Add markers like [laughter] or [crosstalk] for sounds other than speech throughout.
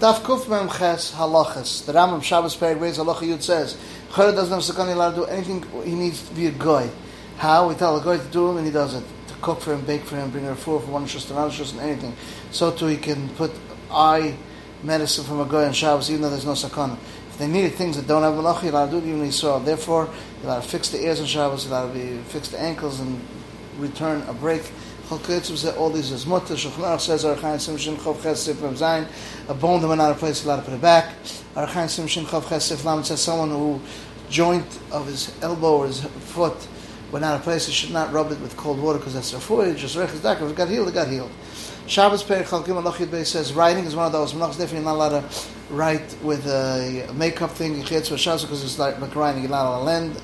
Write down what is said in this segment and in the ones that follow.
Daf Kuf Mem Ches Halachas. The Rambam Shabbos Perek Beis Halacha Yud says, Chayr doesn't have Sakani allowed to do anything. He needs to be a goy. How? We tell a goy to do him and he does it. To cook for him, bake for him, bring her food for one shus, another shus, and anything. So too he can put eye medicine from a goy on Shabbos even though there's no Sakana. If they needed things that don't have malacha, you're allowed to do it even saw. Therefore, you're allowed to fix the ears on Shabbos, you're allowed to be, fix the ankles and return a break. All these is mutter. Shulchan says Archaim Sim Shin Chav Ches Sif Zayin. A bone that went out of place, allowed to put it back. Archaim Sim Shin Chav Ches Sif Lam says someone who joint of his elbow or his foot went out of place, he should not rub it with cold water because that's foot. Just reches dak. If it got healed, it got healed. Shabbos Perek Chalkim Alachid Bey says writing is one of those. Malachs definitely not allowed to write with a makeup thing. You can't because it's like, writing. You're not allowed to lend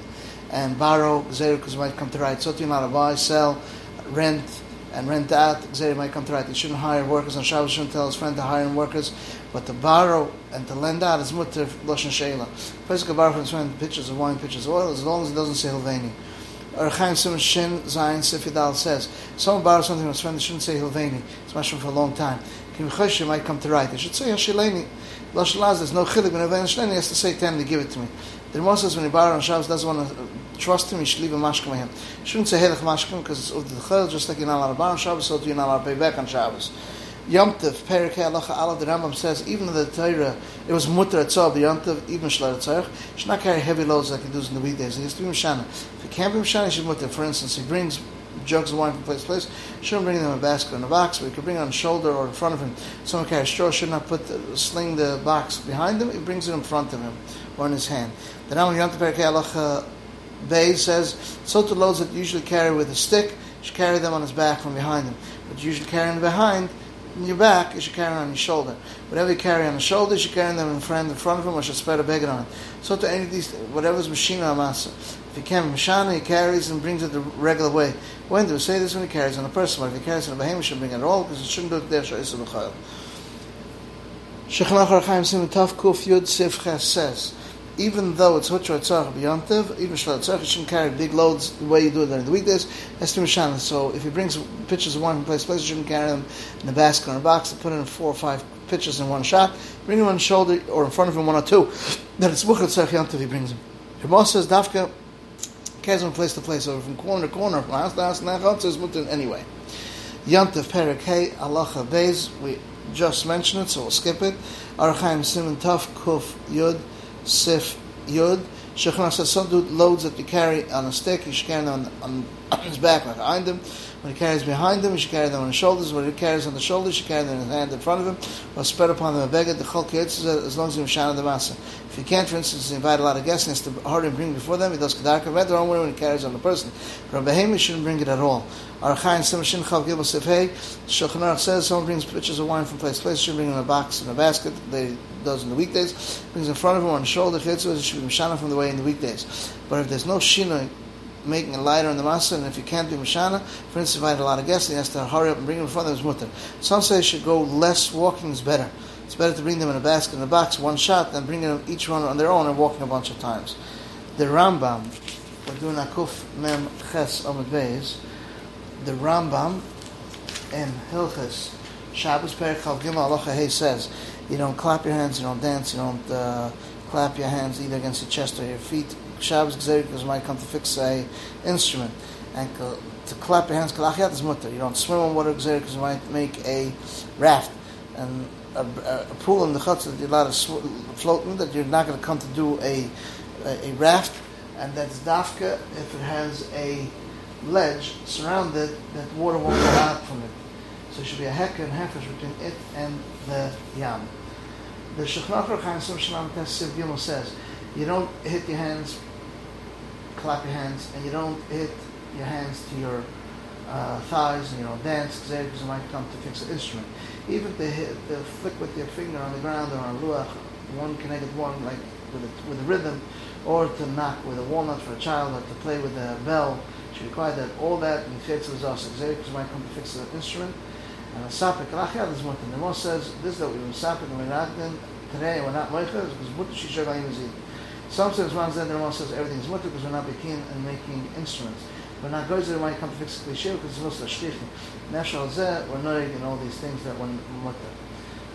and borrow. Because you might come to write. So you're not allowed to buy, sell, rent and rent out, Xeri might come to right. He shouldn't hire workers on Shabbos, shouldn't tell his friend to hire workers, but to borrow and to lend out is mutter Lashon Sheila. Place can borrow from his friend pitchers of wine, pitchers of oil, as long as it doesn't say Hilveni. Or Chaim Simon Shin Zayin Sifidal says, someone borrows something from his friend, they shouldn't say Hilveni. It's much for a long time. Kim Chosh might come to right. They should say Hashileni. Lashon Laz, there's no chilik, when Hilveni has to say ten to give it to me. The says when he borrows on Shabbos, doesn't want to trust him, he should leave a mashkim with him. You shouldn't say helech mashkim because it's the chel, just like you're not allowed to borrow on Shabbos, so you're not allowed to pay back on Shabbos. Yom Tov, Perik Halacha Allah, the Rambam says, even though the Torah, it was mutter etzah, but Yom even Shlar Tzarech, should not carry heavy loads like he does in the weekdays. He has to be Mishana. If he can't be Mishana, he should mutter. For instance, he brings jugs of wine from place to place, shouldn't bring them in a basket or in a box, but he could bring it on the shoulder or in front of him. Someone carries straw, should not put the, sling the box behind him, he brings it in front of him or in his hand. The Rambam Yom Tov Perik Halacha Bay says, so to loads that you usually carry with a stick, you should carry them on his back from behind him. But you usually carry them behind, in your back, you should carry them on your shoulder. Whatever you carry on the shoulder, you should carry them in front, in front of him, or should spread a beggar on. It. So to any of these, whatever's machine or masa. If he can mashana, he carries and brings it the regular way. When do we say this when he carries on a person? But if he carries on a behemoth, he should bring it all, because he shouldn't do it there. Shechanach Archaim Sim Tav Kuf Yud Sifches says, even though it's Hutra Tzarech B'yantiv, even Shla Tzarech, you shouldn't carry big loads the way you do it during the weekdays. That's to. So if he brings pitchers of wine from place to place, you shouldn't carry them in a basket or a box. Put in four or five pitchers in one shot. Bring them on the shoulder or in front of him, one or two. [laughs] Then it's Muchar Tzarech Yantiv, he brings them. Ramah says, Dafka carries from place to place, over from corner to corner, from house to house, and that Mutar anyway. Yantiv Perik Hey, Alacha Beis, we just mentioned it, so we'll skip it. Archaim Simon Taf Kuf Yud. Sif Yud. Shechana says some loads that you carry on a stick, you should carry them on, on, his back behind him. When he carries behind him, you should carry them on his shoulders. When he carries on the shoulders, you should carry them in his hand in front of him, or spread upon them a beggar, the chol as long as you shine the masa. If he can't, for instance, invite a lot of guests and has to hurry and bring before them, he does kedarka own way when he carries on the person. Rabbi Hemi shouldn't bring it at all. Archaim Sim Shin Chav Gibel Sifhei, Shulchan says someone brings pitchers of wine from place to place, should bring them in a box in a basket, they does in the weekdays, brings in front of him on the shoulder, it should be mishana from the way in the weekdays. But if there's no shina making a lighter in the masa, and if you can't do mishana, for instance, invite a lot of guests, he has to hurry up and bring them in front of his mutter. Some say should go less walking is better. It's better to bring them in a basket in a box, one shot, than bringing them each one on their own and walking a bunch of times. The Rambam, we're doing Akuf Mem Ches Omid Beis, the Rambam in Hilchas Shabbos Perek Chal Gimel Aloha says, you don't clap your hands, you don't dance, you don't uh, clap your hands either against your chest or your feet. Shabbos Gzerik because might come to fix a instrument. And to clap your hands, kalachyat is mutter. You don't swim on water Gzerik because you might make a raft. And a, a, pool in the chutz that you're allowed to float in, that you're not going to come to do a, a, a raft. And that's dafka if it has a ledge surrounded that water won't go out from it. So it should be a hekka and hefish between it and the yam. The Aruch Chaim Sim Shalom Siv Gimel says, you don't hit your hands, clap your hands, and you don't hit your hands to your uh, thighs, and you don't dance, because you might come to fix an instrument. Even to hit, to flick with your finger on the ground or on a luach, one connected one, like with a, with a rhythm, or to knock with a walnut for a child, or to play with a bell, she require that all that in Chitz is also because you might come to fix an instrument. And a sapik lachiyad is mutter. The Moshe says this that we were sapik and we're not then today we're not moicha because mutter shisha is Some says one says the Moshe says everything's mutter because we're not begin and making instruments. We're not goes that might come to fix the cliche because it's also a shtichim. Nashal zeh we're knowing in all these things that we're mutter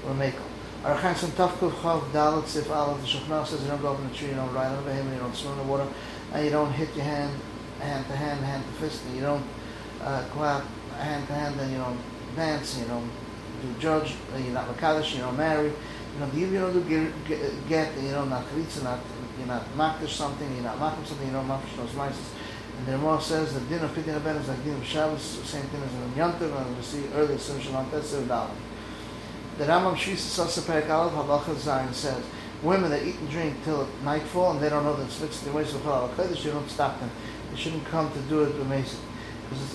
we're makel. Our Chaim Tafkuf Chav Dalit Sif Aleph, the Shulchan says you don't go up in the tree, you don't ride on the behemoth, you don't swim in the water, and you don't hit your hand, hand to hand, hand to fist, and you don't uh, clap hand to hand, and you don't dance, you eh, don't do judge, you're not Makadish, you don't marry, you don't give, you don't do get, you know, not chalitza, not, you're not makdish something, you're not makim something, you know makish those mices. And the Ramah says the din of Pidin Aben is like din of Shabbos, same thing as in Yantiv, and we see earlier, Sim Shalom Tetzer Dalim. The Rambam Shvisa Sasa Perik Aleph Halacha Zayin says, women that eat and drink till nightfall and they don't know that it's fixed the ways of Halal Kodesh, you don't stop them. They shouldn't come to do it amazing.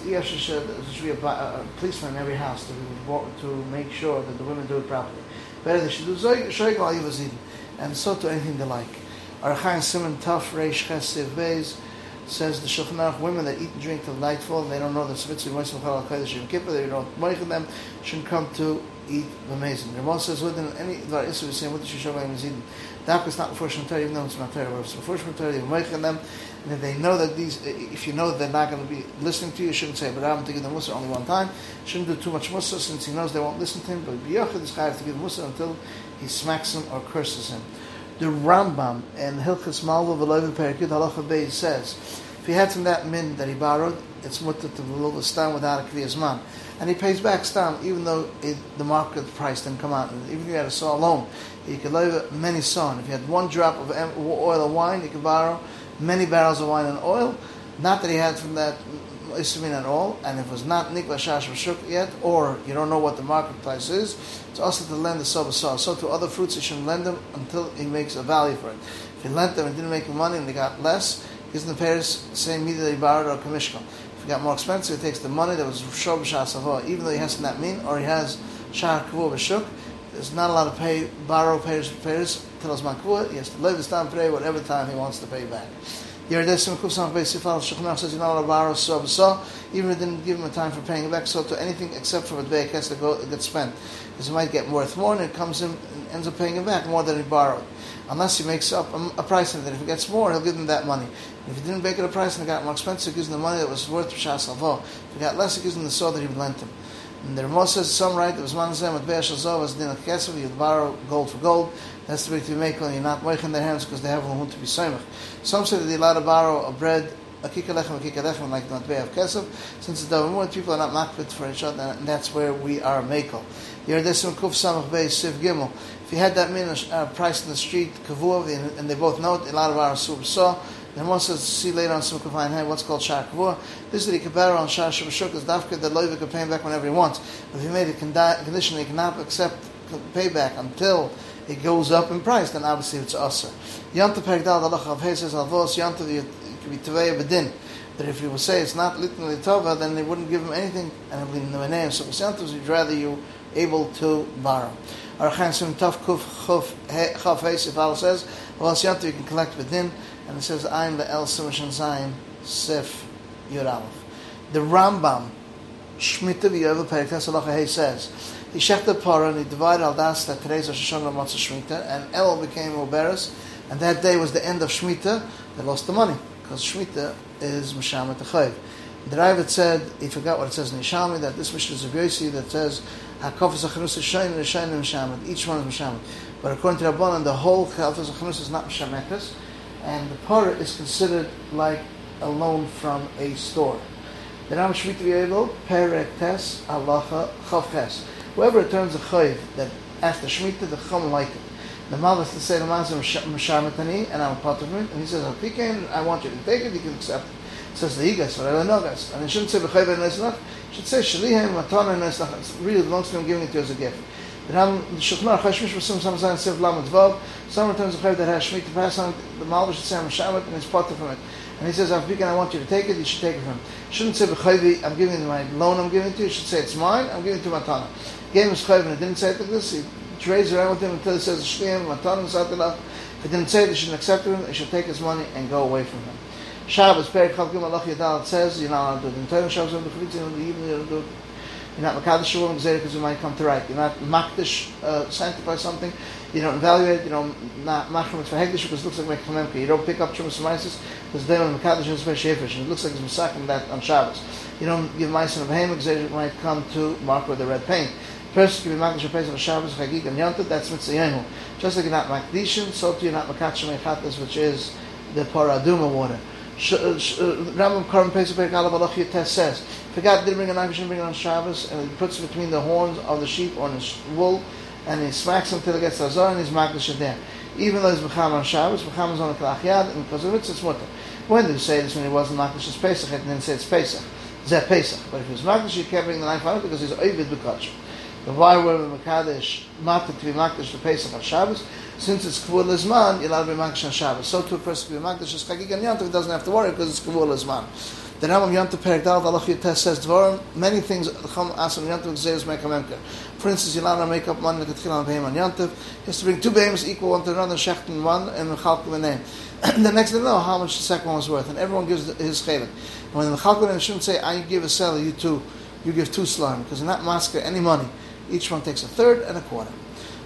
There should be a, a, policeman in every house to, to make sure that the women do it properly. Better they should do Shoyg Al Yivazid, and so to anything they like. Archaim Simon Taf Reish Chesiv Beis says the Shulchan Aruch, women that eat and drink till nightfall and they don't know the Svitzri Moisim Halal Kodesh Yom Kippur, they don't make them, shouldn't come to eat amazing. Ramon says within any Dvar Isra we say what the Shishova is eating. That is not before Shem Torah, even though it's not Torah, but it's before Shem Torah, you're making them, and if they know that these, if you know they're not going to be listening to you, you shouldn't say, but I'm to give them Musa only one time. Shouldn't do too much Musa since he knows they won't listen to him, but B'yochid is chayav to give Musa until he smacks him or curses him. The Rambam in Hilchas Malva V'Loiv Perikid Halacha Bey says, he had from that min that he borrowed, it's mutter to the stam without a kriyas man and he pays back stam, even though it, the market price didn't come out. Even if you had a saw alone, you could leave many saw. If you had one drop of oil or wine, you could borrow many barrels of wine and oil. Not that he had from that Ismin at all, and if it was not Nikla Shash Shuk yet, or you don't know what the market price is, it's also to lend the Soba Saw. So to other fruits, you shouldn't lend them until he makes a value for it. If he lent them and didn't make money and they got less, he's in the pairs, same media that he borrowed or commission. If it got more expensive, he takes the money that was Shob Shasavah, even though he has not mean, or he has Shah Kavu Bashuk, there's not allowed to pay, borrow payers for till his Makvua, he has to live his time, pray whatever time he wants to pay back. Says you're not allowed to borrow so so, even if it didn't give him a time for paying back, so to anything except for what has to go gets spent. Because it might get worth more and it comes in and ends up paying it back more than he borrowed. Unless he makes up a, a price of it. If he gets more, he'll give them that money. If he didn't make it a price and it got more expensive, he gives him the money that was worth Alvo. If he got less, he gives him the saw that he lent him. And the Ramos says some right that was manzem at Be'er Shazov as din kesef, you borrow gold for gold. That's the way to make you're not in their hands because they have one to be samech. Some say that they're allowed to borrow a bread, a kikalechem, a kikalechem, like not Be'er of kesef. Since the more people are not makbet for each other, and that's where we are makel. You're this kuf samach siv gimel. If you had that min uh, price in the street, kavuah, and they both know it, a lot of our sub saw. Then one says, see later on Simcha Fine Hey, what's called Shar Kavua. This is the Kabara on Shar Shabashuk is Dafka that Loiva can pay him back whenever he wants. But if he made a condition he cannot accept payback until it goes up in price, then obviously it's Aser. Yanta Perigdal Dalach of He says, Alvos Yanta, it could be Tavaya Bedin. That if he would say it's not literally Tova, then they wouldn't give him anything, and it would be in the name. So Yantas, he'd rather you able to borrow. Archan Sim Taf Kuf Chaf Hes, if Allah says, well, Yanta, you can collect Bedin and it says I'm the El Simish Zayin Sif Yud. The Rambam Shmita V'Yovel Perik Tesalacha Hey says he shech the parah and he divided al das that today's Rosh Hashanah Matzah Shmita and El became Uberes and that day was the end of Shmita they lost the money because Shmita is Mishamet Achayiv. The Raavad said, he forgot what it says in Yishami, that this Mishnah is a Yosi that says, HaKofas HaChanus is Shayin and Shayin and Mishamet. Each one is Mishamet. But according to Rabbanan, the whole Kofas HaChanus is not Mishametas and the parah is considered like a loan from a store. The Ram Shmita V'Yovel, Perek Tes, Halacha, Chav Tes. Whoever returns a chayiv that after Shmita, the Chum like it. The Malvas to say the Mazim Misharmatani, and I'm a part of it, and he says, I want you to take it, you can accept it. Says the Igas, or know guys. And it shouldn't say B'chayiv and Neslach, it should say Shalihem, Matana and Neslach. It's really belongs to him giving it to you as a gift. The Ram Shulchan Aruch Hashmish was some Zayin Siv Lamed Vav. Some returns a chayiv that has Shmita pass on the Malvas should say I'm Shamat and he's part from it. And he says, Afbikan, I want you to take it, you should take it from him. Shouldn't say, B'chayvi, I'm giving you my loan, I'm giving it to you. You should say, it's mine, I'm giving it to Matana. Gave him his chayv and he didn't say it like this. He trades around with him until he says, Shliyam, Matana, Satila. If he didn't say it, he shouldn't accept him, he should take his money and go away from him. Shabbos, Perik Chav Gimel Lach Yadal, it says, you're not allowed to do it. In Torah Shabbos, in the Chalitza, in the evening, you're do it. You're not Makadish Shalom Gzera because you might come to right. You're not Makdish, uh, sanctify something. You don't evaluate, you don't not Machram for Hegdish because it looks like Mekhamemka. You don't pick up Chumas Maisis because they don't Makadish and Shefish. And it looks like it's Masakim that on Shabbos. You don't give Maisin of Behemoth because it might come to mark with the red paint. Person can be Makdish Pesach Shabbos Chagig and Yontif. That's Mitzvah. Just like you're not Makdishin, so too you're not Makachim Echatas, which is the Paraduma water. Uh, Rambam Karim Pesach Perek Alav Alach Yotes says, forgot didn't bring a knife, he shouldn't bring it on Shabbos, and he puts it between the horns of the sheep or his wool, and he smacks him until it gets the Azar, and he's Makdish there. Even though he's Mecham on Shabbos, Mecham is on the Kalach and because of it, it's mutter. When did he say this when he wasn't Makdish, it's Pesach, and then say it's Pesach. Zeh Pesach. But if he was he can't bring the knife on it because he's Ovid B'kachim. The why were matter to be Makdash for Pesach on Shabbos? Since it's Kavul Lizman, you're allowed to be Makdash on Shabbos. So to a person to be Makdash is Chagig and Yantav, doesn't have to worry because it's Kavul Lizman. The Rambam Yantav Perik Dal Dalach Yotes says Dvarim, many things Chum Asam Yantav Gzeres make a memker. For instance, to make up money kill on Behem on Yantav. He has to bring two behemoths equal one to another, Shechten one, and Mechalkim name. [clears throat] the next they know how much the second one was worth, and everyone gives his chelik. When the Mechalkim shouldn't say, I give a seller, you two, you give two slime, because in that masker any money. Each one takes a third and a quarter.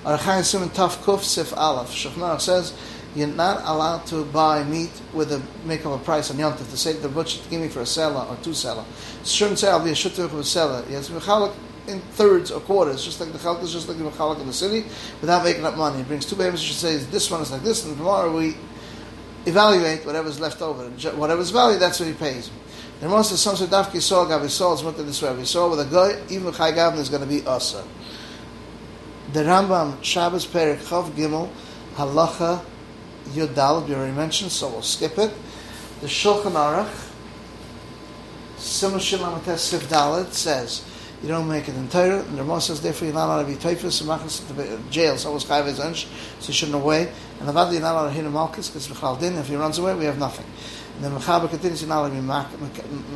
Arachai Simon Taf Kuf Sif Aleph. Shechnar says you're not allowed to buy meat with a make up a price on Yontif to say the butcher give me for a seller or two seller. Shouldn't say I'll be a shutter of a seller. Have to in thirds or quarters, just like the chalak is just like the chalak in the city, without making up money. He brings two babies. You should say this one is like this, and tomorrow we evaluate whatever's left over. Whatever's valued, that's what he pays. The most of some sort of dafki saw is what this way. Saw with a guy, even chai gavin is going to be asa. The Rambam Shabbos Perik Chav Gimel Halacha Yudal we already mentioned, so we'll skip it. The Shulchan Aruch Simon Shilam Sif Dalet says you don't make it in Torah, and the Ramah says therefore you're not allowed to be typhus and machas to jail, so it's chayv so you shouldn't away. And the you're not allowed to hit a malchus because if he runs away, we have nothing. And the Mechaber continues to not allowed to be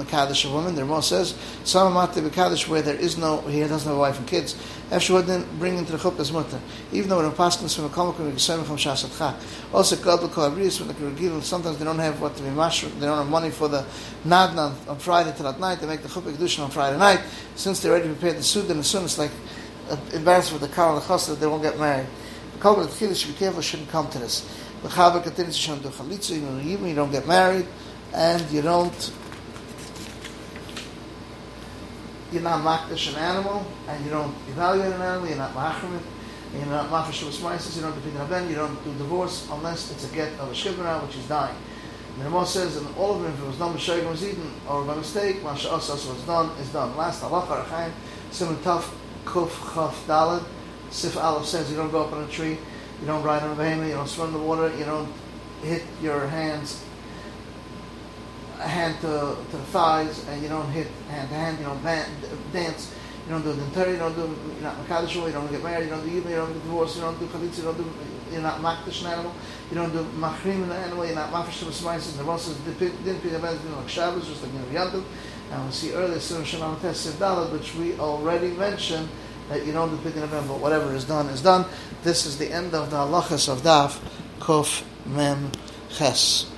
Mekadosh a woman. The Ramah says, Some Mate Mekadosh where there is no, he doesn't have a wife and kids. Efshua didn't bring into the Chuppah's mutter. Even though when Paskins from a Komak and from Shasat Chak. Also, Gadol Kolabris, when the Kirgil, sometimes they don't have what to be mashed, they don't have money for the Nadnan on Friday till at night, they make the Chuppah Kedushin on Friday night. Since they already prepared the Sudan, as soon as like, uh, embarrassed with the car and the chassid, they won't get married. Should be careful, shouldn't come to this. The Chaber continues to show do chalitza, you you don't get married, and you don't, you're not makdish an animal, and you don't evaluate an animal, you're not machrim you're not mafish spices, you don't depend do pidin you don't do divorce unless it's a get of a shivra, which is dying. The Ramah says, and all of them, if it was done by Shogun was eaten, or by mistake, Masha Asas was done, is done. Last, Allah Archaim, Simon Taf, Kuf, Chaf, Dalad, Sif Aleph says, you don't go up on a tree, you don't ride on a behemoth, you don't swim in the water, you don't hit your hands hand to, to the thighs, and you don't hit hand to hand, you don't ban- dance, you don't do the you don't do, you're not Makadish, you don't get married, you don't do Yibba, you don't do divorce, you don't do Chalitza, you don't do, you're not Makdish an animal, you don't do Machrim an animal, you're not Mafish to the Smices, the Ross didn't pick bed, like Shabbos, just like know, Yantum, and we see earlier, Sunnah Shalom Tess Dalit, which we already mentioned, that you don't do picking up, but whatever is done is done. This is the end of the halachas of Daf Kuf Mem Ches.